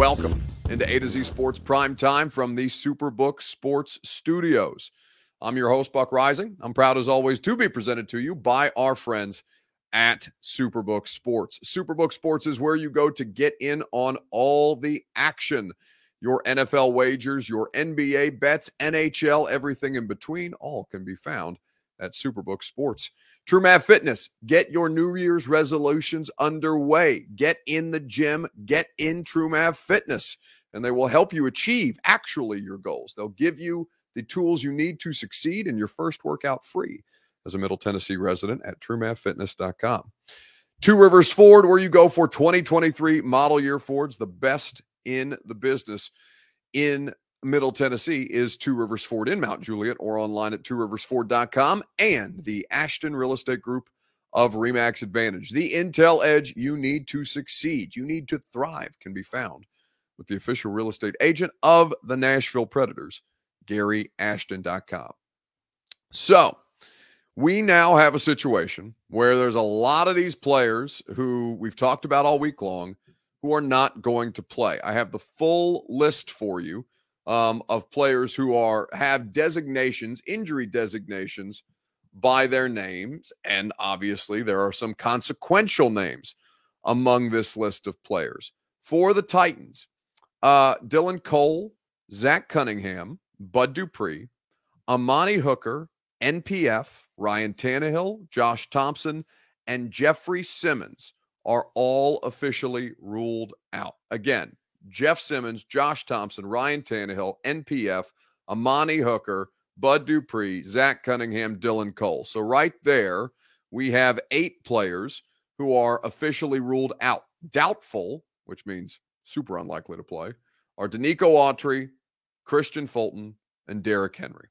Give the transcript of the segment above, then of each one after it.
Welcome into A to Z Sports Prime Time from the Superbook Sports Studios. I'm your host, Buck Reising. I'm proud, as always, to be presented to you by our friends at Superbook Sports. Superbook Sports is where you go to get in on all the action. Your NFL wagers, your NBA bets, NHL, everything in between, all can be found at Superbook Sports. TrueMath Fitness, get your New Year's resolutions underway. Get in the gym, get in TrueMath Fitness, and they will help you achieve actually your goals. They'll give you the tools you need to succeed in your first workout free as a Middle Tennessee resident at truemathfitness.com. Two Rivers Ford, where you go for 2023 model year Fords, the best in the business in Middle Tennessee is Two Rivers Ford in Mount Juliet or online at tworiversford.com and the Ashton Real Estate Group of Remax Advantage. The Intel edge you need to succeed, you need to thrive, can be found with the official real estate agent of the Nashville Predators, GaryAshton.com. So, we now have a situation where there's a lot of these players who we've talked about all week long who are not going to play. I have the full list for you um, of players who are have designations, injury designations by their names, and obviously there are some consequential names among this list of players for the Titans. Uh, Dylan Cole, Zach Cunningham, Bud Dupree, Amani Hooker, NPF, Ryan Tannehill, Josh Thompson, and Jeffrey Simmons are all officially ruled out. Again, Jeff Simmons, Josh Thompson, Ryan Tannehill, NPF, Amani Hooker, Bud Dupree, Zach Cunningham, Dylan Cole. So, right there, we have eight players who are officially ruled out. Doubtful, which means super unlikely to play, are Denico Autry, Kristian Fulton, and Derrick Henry.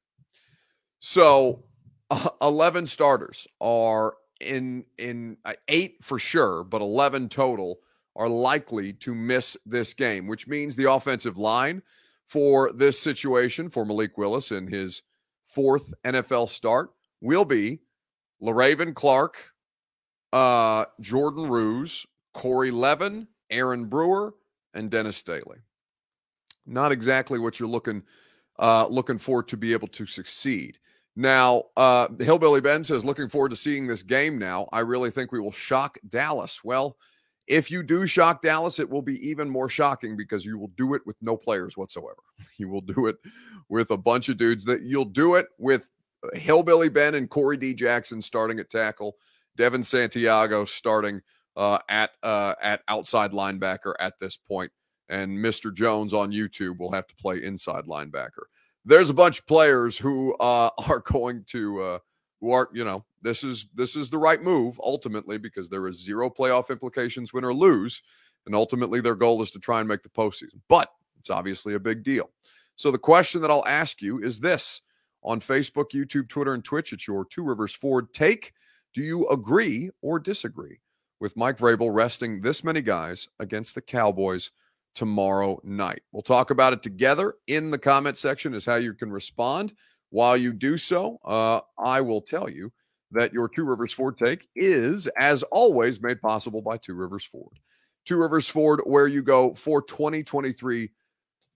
So, uh, 11 starters are in in uh, eight for sure, but 11 total are likely to miss this game, which means the offensive line for this situation for Malik Willis in his fourth NFL start will be Le'Raven Clark, uh, Jordan Roos, Corey Levin, Aaron Brewer, and Dennis Daley. Not exactly what you're looking uh, looking for to be able to succeed. Now, uh, Hillbilly Ben says, looking forward to seeing this game now. I really think we will shock Dallas. Well, if you do shock Dallas, it will be even more shocking because you will do it with no players whatsoever. You will do it with a bunch of dudes that you'll do it with uh, Hillbilly Ben and Corey D. Jackson starting at tackle, Devin Santiago starting uh, at uh, at outside linebacker at this point, and Mr. Jones on YouTube will have to play inside linebacker. There's a bunch of players who uh, are going to uh, who are you know this is this is the right move ultimately because there is zero playoff implications win or lose and ultimately their goal is to try and make the postseason. But it's obviously a big deal. So the question that i'll ask you is this. On facebook youtube twitter and twitch it's your two rivers ford take. Do you agree or disagree with mike vrabel resting this many guys against the cowboys tomorrow night? We'll talk about it together in the comment section is how you can respond while you do so, uh, I will tell you that your Two Rivers Ford take is, as always, made possible by Two Rivers Ford. Two Rivers Ford, where you go for 2023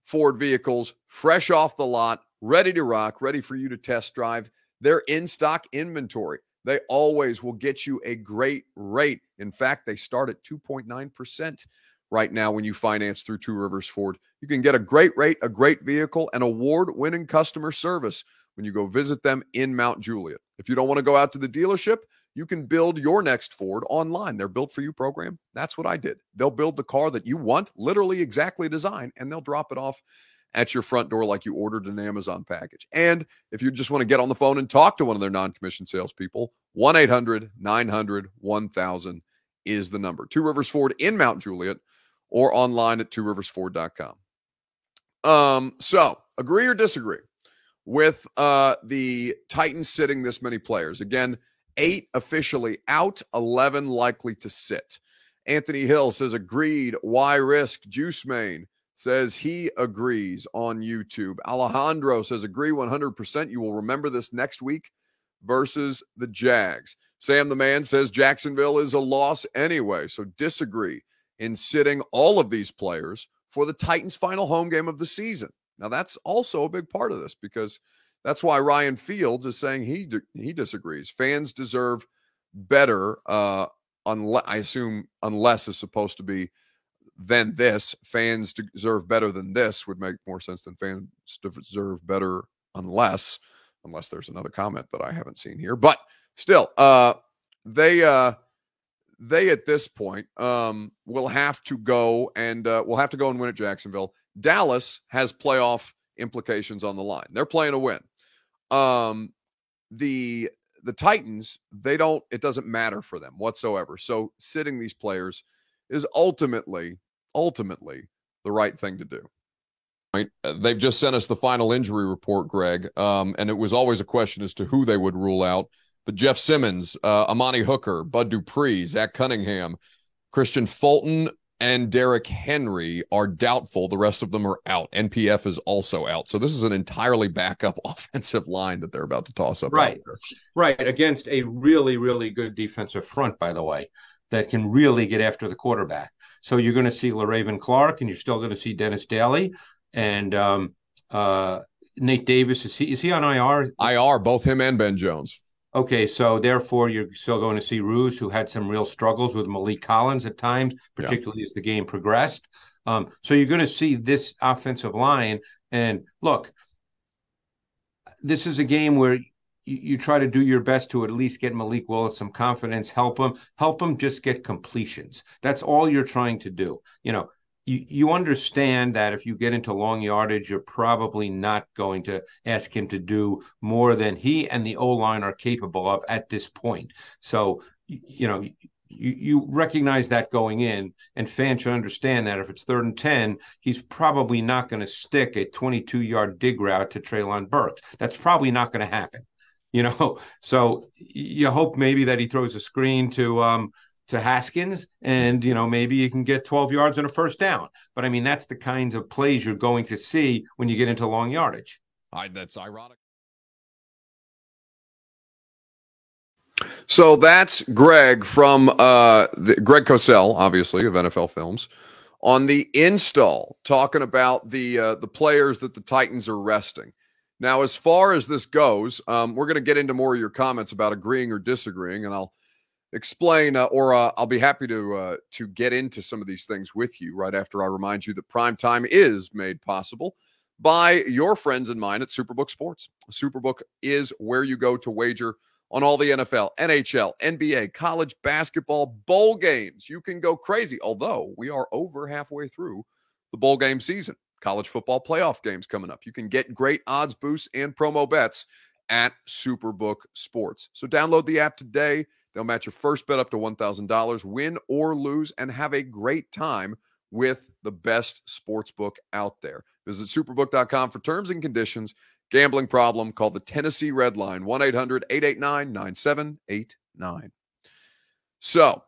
Ford vehicles, fresh off the lot, ready to rock, ready for you to test drive. They're in stock inventory. They always will get you a great rate. In fact, they start at 2.9% right now when you finance through Two Rivers Ford. You can get a great rate, a great vehicle, and award winning customer service when you go visit them in Mount Juliet. If you don't want to go out to the dealership, you can build your next Ford online. Their Built for You program. That's what I did. They'll build the car that you want, literally exactly design, and they'll drop it off at your front door like you ordered an Amazon package. And if you just want to get on the phone and talk to one of their non commissioned salespeople, 1 800 900 1000 is the number. Two Rivers Ford in Mount Juliet or online at tworiversford.com. Um, so agree or disagree with uh, the Titans sitting this many players? Again, eight officially out, 11 likely to sit. Anthony Hill says, agreed. Why risk? Juice Main says he agrees on YouTube. Alejandro says, agree 100%. You will remember this next week versus the Jags. Sam the Man says Jacksonville is a loss anyway. So disagree in sitting all of these players for the Titans' final home game of the season. Now, that's also a big part of this because that's why Ryan Fields is saying he he disagrees. Fans deserve better uh, unless I assume unless is supposed to be than this. Fans deserve better than this would make more sense than fans deserve better unless unless there's another comment that I haven't seen here. But still, uh they uh they at this point um will have to go and uh will have to go and win at Jacksonville. Dallas has playoff implications on the line. They're playing a win. Um the the Titans, they don't, it doesn't matter for them whatsoever. So sitting these players is ultimately, ultimately the right thing to do. Right. Uh, they've just sent us the final injury report, Greg. Um, and it was always a question as to who they would rule out. But Jeff Simmons, uh, Amani Hooker, Bud Dupree, Zach Cunningham, Kristian Fulton, and Derrick Henry are doubtful. The rest of them are out. NPF is also out. So this is an entirely backup offensive line that they're about to toss up. Right. Right. Against a really, really good defensive front, by the way, that can really get after the quarterback. So you're going to see Le'Raven Clark and you're still going to see Dennis Daley and um, uh, Nate Davis. Is he, is he on IR? IR, both him and Ben Jones. Okay, so therefore you're still going to see Roos, who had some real struggles with Malik Collins at times, particularly yeah. as the game progressed. Um, so you're going to see this offensive line. And look, this is a game where you, you, try to do your best to at least get Malik Willis some confidence, help him, help him just get completions. That's all you're trying to do. You know, you, you understand that if you get into long yardage, you're probably not going to ask him to do more than he and the O line are capable of at this point. So, you know, you, you recognize that going in, and fans should understand that if it's third and 10, he's probably not going to stick a 22 yard dig route to Treylon Burks. That's probably not going to happen, you know. So you hope maybe that he throws a screen to, um, to Haskins, and you know maybe you can get 12 yards on a first down. But I mean, that's the kinds of plays you're going to see when you get into long yardage. I, that's ironic. So that's Greg from uh, the, Greg Cosell, obviously of NFL Films, on the install, talking about the uh, the players that the Titans are resting. Now, as far as this goes, um, we're going to get into more of your comments about agreeing or disagreeing, and I'll explain, uh, or uh, I'll be happy to uh, to get into some of these things with you right after I remind you that prime time is made possible by your friends and mine at Superbook Sports. Superbook is where you go to wager on all the NFL, NHL, NBA, college basketball, bowl games. You can go crazy, although we are over halfway through the bowl game season. College football playoff games coming up. You can get great odds boosts and promo bets at Superbook Sports. So download the app today They'll match your first bet up to $1,000, win or lose, and have a great time with the best sports book out there. Visit superbook.com for terms and conditions. Gambling problem, call the Tennessee Red Line, 1 800 889 9789. So,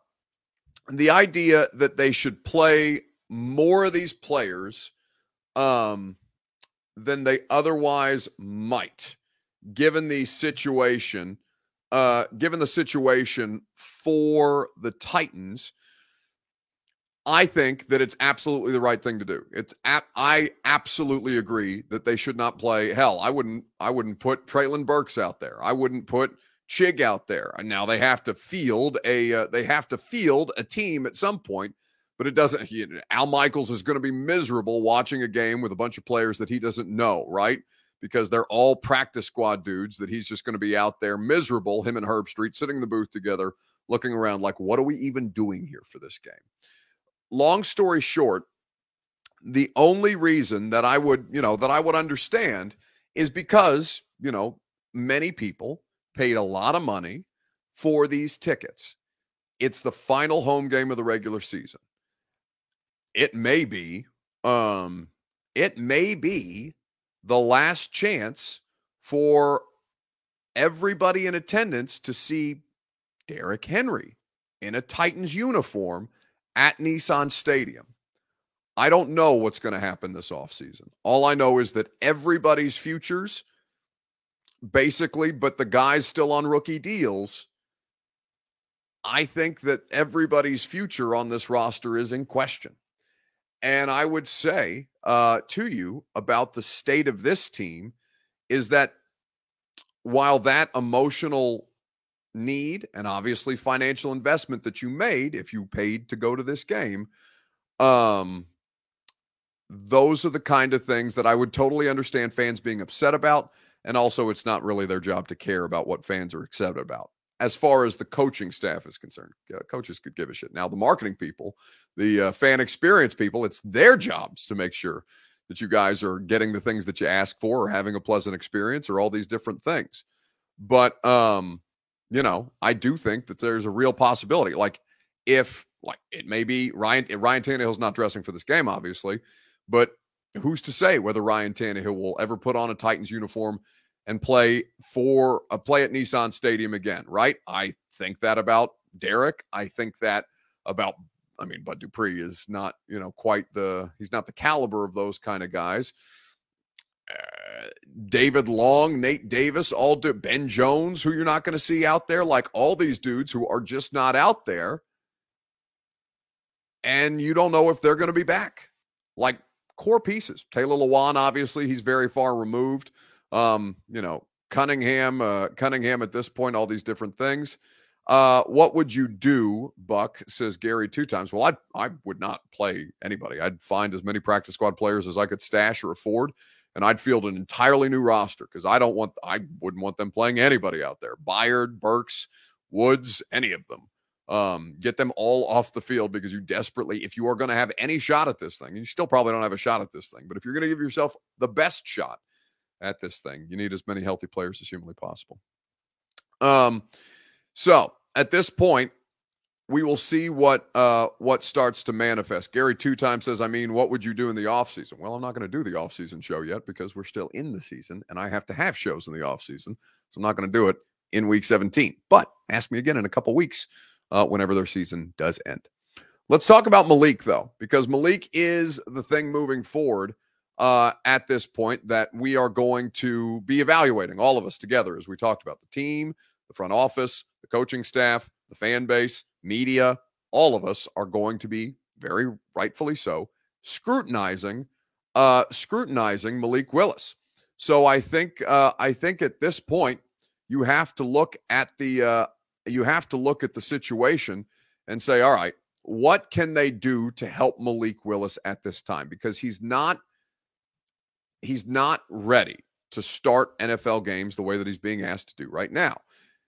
the idea that they should play more of these players um, than they otherwise might, given the situation uh, given the situation for the Titans, I think that it's absolutely the right thing to do. It's ap- I absolutely agree that they should not play. Hell, I wouldn't. I wouldn't put Treylon Burks out there. I wouldn't put Chig out there. And now they have to field a. Uh, they have to field a team at some point. But it doesn't. He, Al Michaels is going to be miserable watching a game with a bunch of players that he doesn't know. Right because they're all practice squad dudes that he's just going to be out there miserable, him and Herbstreit sitting in the booth together, looking around like, what are we even doing here for this game? Long story short, the only reason that I would, you know, that I would understand is because, you know, many people paid a lot of money for these tickets. It's the final home game of the regular season. It may be um it may be the last chance for everybody in attendance to see Derrick Henry in a Titans uniform at Nissan Stadium. I don't know what's going to happen this offseason. All I know is that everybody's futures, basically, but the guys still on rookie deals, I think that everybody's future on this roster is in question. And I would say uh, to you about the state of this team is that while that emotional need and obviously financial investment that you made if you paid to go to this game um those are the kind of things that I would totally understand fans being upset about and also it's not really their job to care about what fans are upset about as far as the coaching staff is concerned uh, coaches could give a shit now the marketing people the uh, fan experience people it's their jobs to make sure that you guys are getting the things that you ask for or having a pleasant experience or all these different things but um you know, I do think that there's a real possibility. Like if like it may be Ryan Ryan Tannehill's not dressing for this game, obviously, but who's to say whether Ryan Tannehill will ever put on a Titans uniform and play for a play at Nissan Stadium again, right? I think that about Derek. I think that about I mean, Bud Dupree is not, you know, quite the he's not the caliber of those kind of guys. Uh, David Long, Nate Davis, all do Ben Jones, who you're not going to see out there, like all these dudes who are just not out there. And you don't know if they're going to be back. Like core pieces. Taylor Lewan, obviously, he's very far removed. Um, you know, Cunningham, uh, Cunningham at this point, all these different things. Uh, what would you do, Buck? Says Gary two times. Well, I I would not play anybody. I'd find as many practice squad players as I could stash or afford and I'd field an entirely new roster because I don't want I wouldn't want them playing anybody out there. Byard, Burks, Woods, any of them. Um, get them all off the field because you desperately, if you are going to have any shot at this thing, and you still probably don't have a shot at this thing, but if you're going to give yourself the best shot at this thing, you need as many healthy players as humanly possible. Um, so at this point, we will see what uh what starts to manifest. Gary two times says, I mean, what would you do in the off season? Well, I'm not going to do the off season show yet because we're still in the season and I have to have shows in the off season. So I'm not going to do it in week 17. But ask me again in a couple weeks uh, whenever their season does end. Let's talk about Malik though, because Malik is the thing moving forward uh, at this point that we are going to be evaluating all of us together as we talked about the team, the front office, the coaching staff, the fan base, media, all of us are going to be very rightfully so scrutinizing uh scrutinizing Malik Willis. So I think uh I think at this point you have to look at the uh you have to look at the situation and say all right, what can they do to help Malik Willis at this time because he's not he's not ready to start NFL games the way that he's being asked to do right now.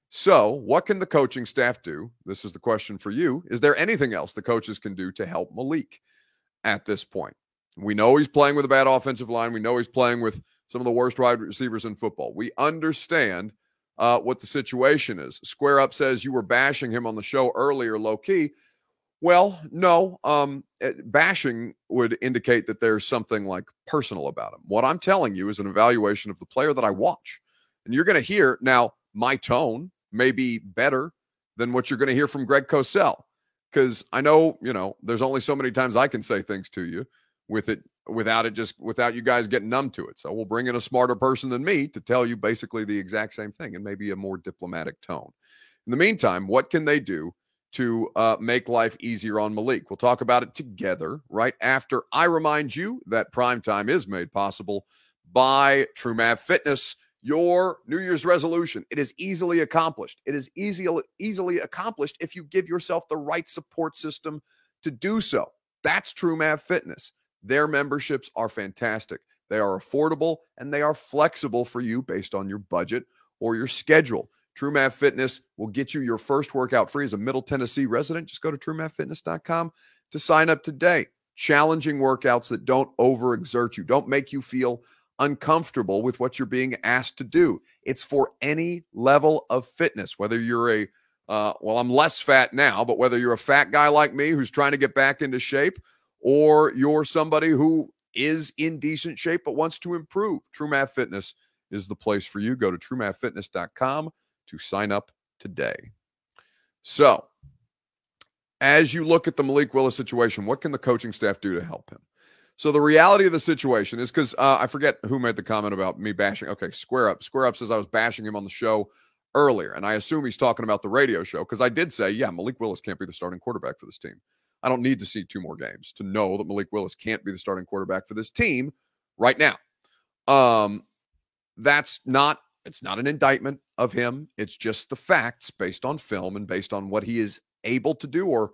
So, what can the coaching staff do? This is the question for you. Is there anything else the coaches can do to help Malik at this point? We know he's playing with a bad offensive line. We know he's playing with some of the worst wide receivers in football. We understand uh, what the situation is. Square Up says you were bashing him on the show earlier, low key. Well, no. Um, eh, bashing would indicate that there's something like personal about him. What I'm telling you is an evaluation of the player that I watch. And you're going to hear now my tone may be better than what you're going to hear from Greg Cosell. Because I know, you know, there's only so many times I can say things to you with it without it just without you guys getting numb to it. So we'll bring in a smarter person than me to tell you basically the exact same thing and maybe a more diplomatic tone. In the meantime, what can they do to uh, make life easier on Malik? We'll talk about it together right after I remind you that prime time is made possible by TrueMav Fitness your New Year's resolution. It is easily accomplished. It is easy, easily accomplished if you give yourself the right support system to do so. That's TrueMav Fitness. Their memberships are fantastic. They are affordable and they are flexible for you based on your budget or your schedule. TrueMav Fitness will get you your first workout free as a Middle Tennessee resident. Just go to truemavfitness.com to sign up today. challenging workouts that don't overexert you, don't make you feel uncomfortable with what you're being asked to do. It's for any level of fitness, whether you're a uh, well, I'm less fat now, but whether you're a fat guy like me who's trying to get back into shape, or you're somebody who is in decent shape but wants to improve, TrueMath Fitness is the place for you. Go to truemathfitness.com to sign up today. So, as you look at the Malik Willis situation, what can the coaching staff do to help him? So the reality of the situation is because uh, I forget who made the comment about me bashing. Okay, Square Up. Square Up says I was bashing him on the show earlier, and I assume he's talking about the radio show because I did say, yeah, Malik Willis can't be the starting quarterback for this team. I don't need to see two more games to know that Malik Willis can't be the starting quarterback for this team right now. Um, that's not it's not an indictment of him. It's just the facts based on film and based on what he is able to do or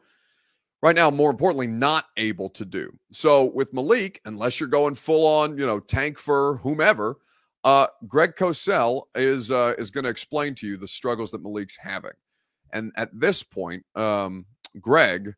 right now, more importantly, not able to do. So with Malik, unless you're going full on, you know, tank for whomever, uh, Greg Cosell is uh, is going to explain to you the struggles that Malik's having. And at this point, um, Greg,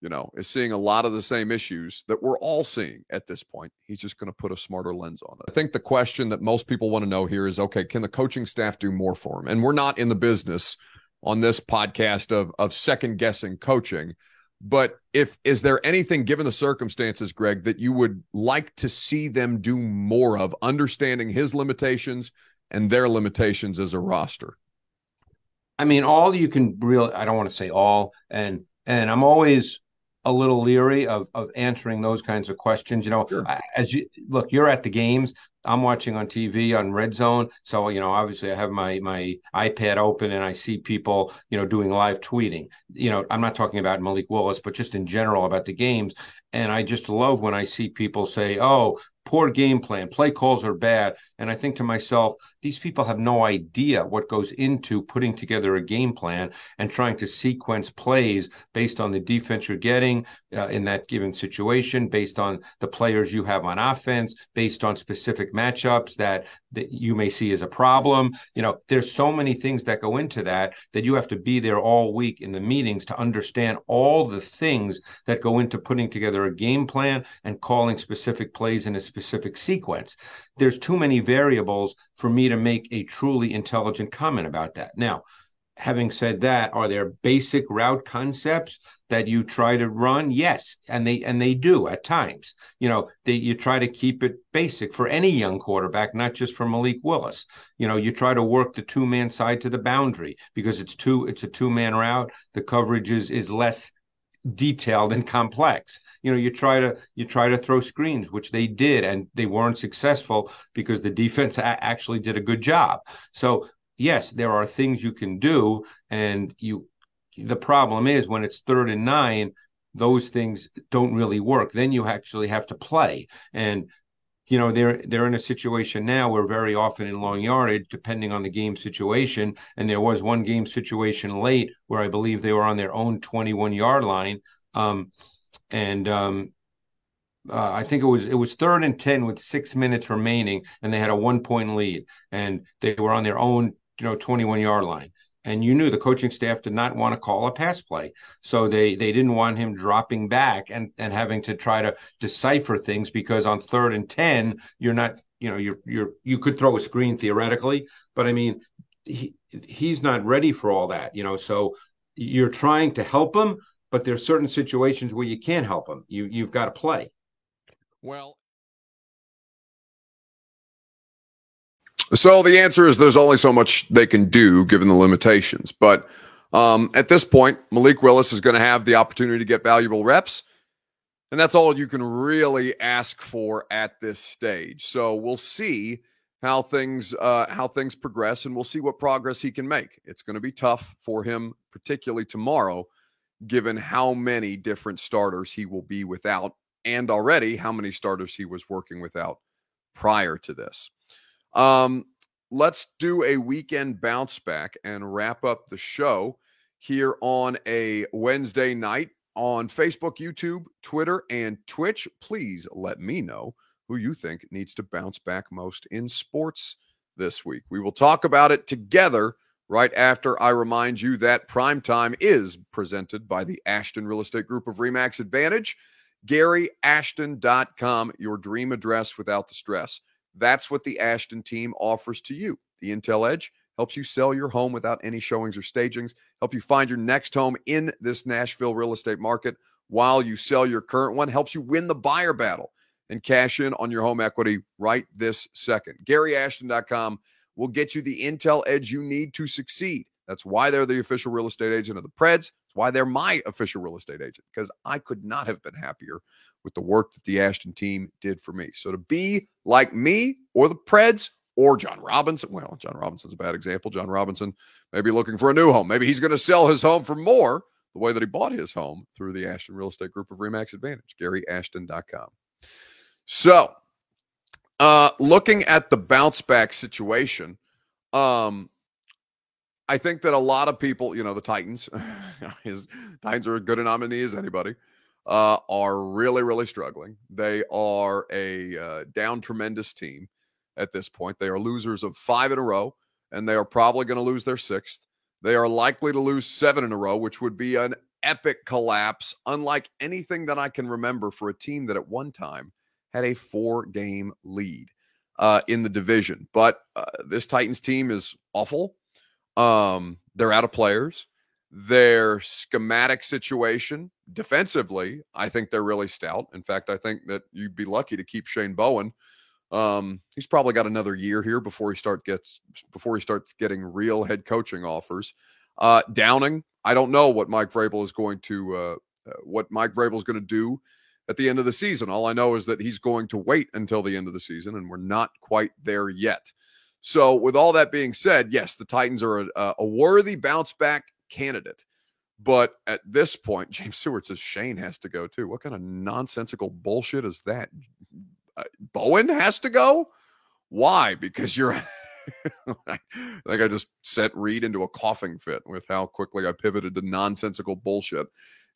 you know, is seeing a lot of the same issues that we're all seeing at this point. He's just going to put a smarter lens on it. I think the question that most people want to know here is okay, can the coaching staff do more for him? And we're not in the business on this podcast of of second guessing coaching. But if is there anything given the circumstances, Greg, that you would like to see them do more of, understanding his limitations and their limitations as a roster? I mean, all you can really I don't want to say all, and and I'm always a little leery of of answering those kinds of questions. You know, sure. as you look, you're at the games. I'm watching on TV on Red Zone. So, you know, obviously I have my my iPad open and I see people, you know, doing live tweeting. You know, I'm not talking about Malik Willis, but just in general about the games. And I just love when I see people say, "Oh, poor game plan, play calls are bad." And I think to myself, these people have no idea what goes into putting together a game plan and trying to sequence plays based on the defense you're getting uh, in that given situation, based on the players you have on offense, based on specific matchups that that you may see as a problem. You know, there's so many things that go into that that you have to be there all week in the meetings to understand all the things that go into putting together a game plan and calling specific plays in a specific sequence. There's too many variables for me to make a truly intelligent comment about that. Now, having said that, are there basic route concepts that you try to run? Yes, and they and they do at times. You know, they, you try to keep it basic for any young quarterback, not just for Malik Willis. You know, you try to work the two man side to the boundary because it's two it's a two man route. The coverage is is less detailed and complex you know you try to you try to throw screens which they did and they weren't successful because the defense actually did a good job so yes, there are things you can do, and you. The problem is when it's third and nine, those things don't really work. Then you actually have to play, and you know they're they're in a situation now where very often in long yardage, depending on the game situation, and there was one game situation late where I believe they were on their own 21 yard line, um, and um, uh, I think it was it was third and ten with six minutes remaining, and they had a one point lead, and they were on their own you know 21 yard line and you knew the coaching staff did not want to call a pass play. So they they didn't want him dropping back and and having to try to decipher things because on third and 10 you're not you know you're you're you could throw a screen theoretically but i mean he, he's not ready for all that you know? So you're trying to help him but there's certain situations where you can't help him. You you've got to play. Well So the answer is there's only so much they can do given the limitations. But um, at this point, Malik Willis is going to have the opportunity to get valuable reps. And that's all you can really ask for at this stage. So we'll see how things uh, how things progress, and we'll see what progress he can make. It's going to be tough for him, particularly tomorrow, given how many different starters he will be without, and already how many starters he was working without prior to this. Um, let's do a weekend bounce back and wrap up the show here on a Wednesday night on Facebook, YouTube, Twitter, and Twitch. Please let me know who you think needs to bounce back most in sports this week. We will talk about it together right after I remind you that prime time is presented by the Ashton Real Estate Group of Remax Advantage. GaryAshton.com, your dream address without the stress. That's what the Ashton team offers to you. The Intel Edge helps you sell your home without any showings or stagings, help you find your next home in this Nashville real estate market while you sell your current one, helps you win the buyer battle and cash in on your home equity right this second. GaryAshton.com will get you the Intel Edge you need to succeed. That's why they're the official real estate agent of the Preds. It's why they're my official real estate agent because I could not have been happier with the work that the Ashton team did for me. So to be like me or the Preds or John Robinson, well, John Robinson's a bad example. John Robinson may be looking for a new home. Maybe he's going to sell his home for more the way that he bought his home through the Ashton Real Estate Group of Remax Advantage, GaryAshton.com. So, uh, looking at the bounce back situation, um, I think that a lot of people, you know, the Titans, his Titans are as good a nominee as anybody, uh, are really, really struggling. They are a uh, down tremendous team at this point. They are losers of five in a row, and they are probably going to lose their sixth. They are likely to lose seven in a row, which would be an epic collapse, unlike anything that I can remember for a team that at one time had a four game lead uh, in the division. But uh, this Titans team is awful. Um, they're out of players. Their schematic situation defensively, I think they're really stout. In fact, I think that you'd be lucky to keep Shane Bowen. Um, he's probably got another year here before he start gets before he starts getting real head coaching offers. Uh, Downing, I don't know what Mike Vrabel is going to uh, uh what Mike Vrabel is going to do at the end of the season. All I know is that he's going to wait until the end of the season, and we're not quite there yet. So, with all that being said, yes, the Titans are a, a worthy bounce back candidate. But at this point, James Stewart says Shane has to go too. What kind of nonsensical bullshit is that? Uh, Bowen has to go? Why? Because you're. I think I just sent Reed into a coughing fit with how quickly I pivoted to nonsensical bullshit.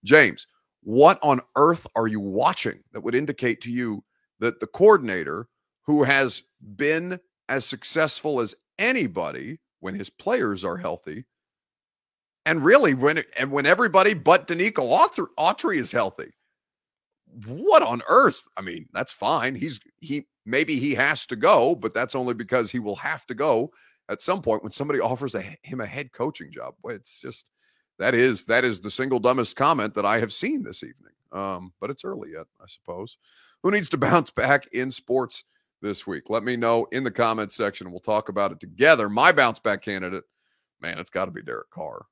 James, what on earth are you watching that would indicate to you that the coordinator who has been as successful as anybody when his players are healthy. And really, when and when everybody but Denico Autry, Autry is healthy, what on earth? I mean, that's fine. He's he maybe he has to go, but that's only because he will have to go at some point when somebody offers a, him a head coaching job. It's just that is that is the single dumbest comment that I have seen this evening. Um, but it's early yet, I suppose. Who needs to bounce back in sports? This week? Let me know in the comments section. We'll talk about it together. My bounce back candidate, man, it's got to be Derek Carr.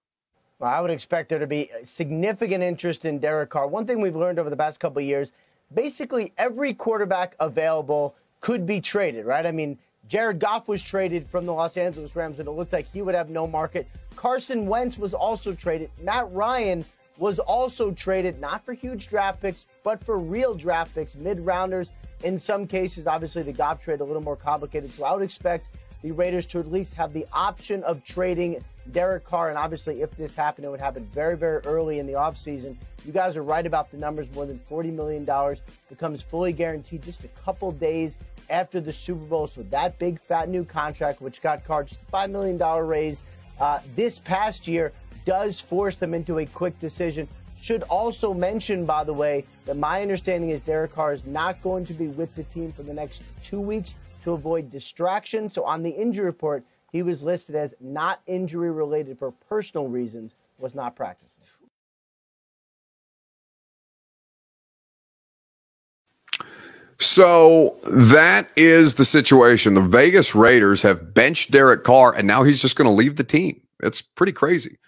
Well, I would expect there to be uh, significant interest in Derek Carr. One thing we've learned over the past couple years, basically every quarterback available could be traded, right? I mean, Jared Goff was traded from the Los Angeles Rams, and it looked like he would have no market. Carson Wentz was also traded. Matt Ryan was also traded, not for huge draft picks, but for real draft picks, mid rounders in some cases, obviously, the Goff trade a little more complicated. So I would expect the Raiders to at least have the option of trading Derek Carr. And obviously, if this happened, it would happen very, very early in the offseason. You guys are right about the numbers. More than $40 million becomes fully guaranteed just a couple days after the Super Bowl. So that big, fat new contract, which got Carr just a $5 million raise uh, this past year, does force them into a quick decision. Should also mention, by the way, that my understanding is Derek Carr is not going to be with the team for the next two weeks to avoid distraction. So on the injury report, he was listed as not injury related for personal reasons, was not practicing. So that is the situation. The Vegas Raiders have benched Derek Carr, and now he's just going to leave the team. It's pretty crazy.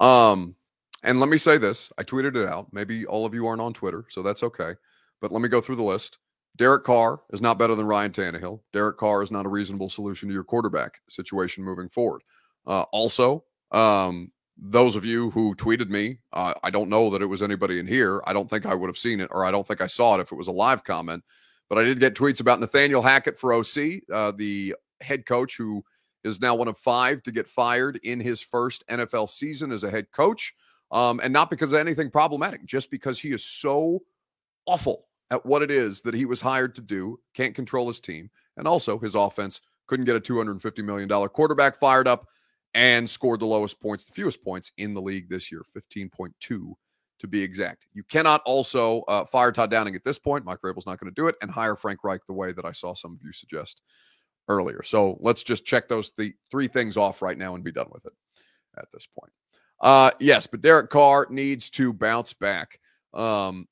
Um, and let me say this I tweeted it out. Maybe all of you aren't on Twitter, so that's okay. But let me go through the list. Derek Carr is not better than Ryan Tannehill. Derek Carr is not a reasonable solution to your quarterback situation moving forward. Uh, also, um, those of you who tweeted me, uh, I don't know that it was anybody in here. I don't think I would have seen it, or I don't think I saw it if it was a live comment. But I did get tweets about Nathaniel Hackett for OC, uh, the head coach who is now one of five to get fired in his first NFL season as a head coach. Um, and not because of anything problematic, just because he is so awful at what it is that he was hired to do, can't control his team, and also his offense couldn't get a $250 million quarterback fired up and scored the lowest points, the fewest points in the league this year 15.2 to be exact. You cannot also uh, fire Todd Downing at this point. Mike Vrabel's not going to do it, and hire Frank Reich the way that I saw some of you suggest earlier. So let's just check those th- three things off right now and be done with it at this point. Uh, yes, but Derek Carr needs to bounce back. Um,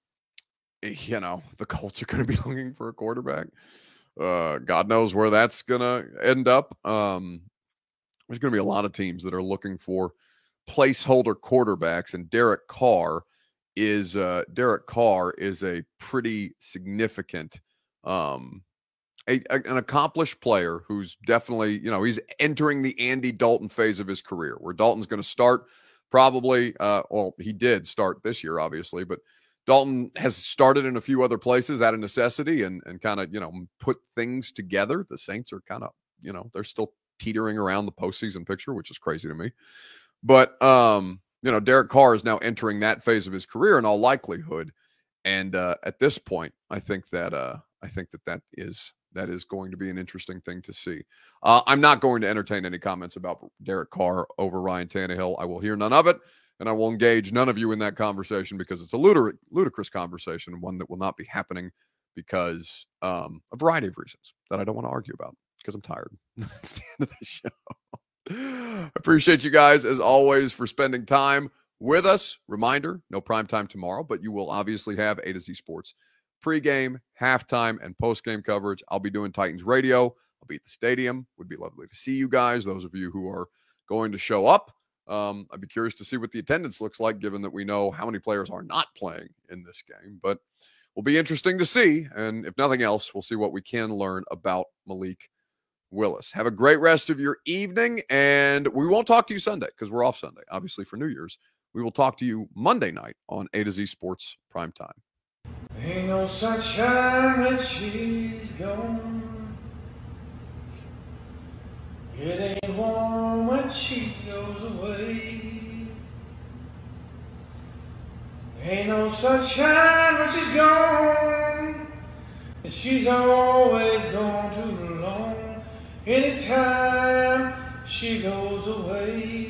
you know, the Colts are going to be looking for a quarterback. Uh, God knows where that's going to end up. Um, there's going to be a lot of teams that are looking for placeholder quarterbacks, and Derek Carr is uh, Derek Carr is a pretty significant, um, a, a, an accomplished player who's definitely you know he's entering the Andy Dalton phase of his career, where Dalton's going to start probably. Uh, well, he did start this year, obviously, but Dalton has started in a few other places out of necessity and and kind of you know put things together. The Saints are kind of you know they're still teetering around the postseason picture, which is crazy to me. But um, you know, Derek Carr is now entering that phase of his career in all likelihood, and uh, at this point, I think that uh, I think that that is that is going to be an interesting thing to see. Uh, I'm not going to entertain any comments about Derek Carr over Ryan Tannehill. I will hear none of it and I will engage none of you in that conversation because it's a ludic- ludicrous conversation, one that will not be happening because um, a variety of reasons that I don't want to argue about because I'm tired. That's the end of the show. Appreciate you guys as always for spending time with us. Reminder: no prime time tomorrow, but you will obviously have A to Z Sports pregame, halftime, and postgame coverage. I'll be doing Titans radio. I'll be at the stadium. Would be lovely to see you guys. Those of you who are going to show up. Um, I'd be curious to see what the attendance looks like, given that we know how many players are not playing in this game. But will be interesting to see. And if nothing else, we'll see what we can learn about Malik Willis. Have a great rest of your evening. And we won't talk to you Sunday because we're off Sunday, obviously, for New Year's. We will talk to you Monday night on A to Z Sports Prime Time. Ain't no sunshine when she's gone. It ain't warm when she goes away. Ain't no sunshine when she's gone. And she's always gone too long. Anytime she goes away.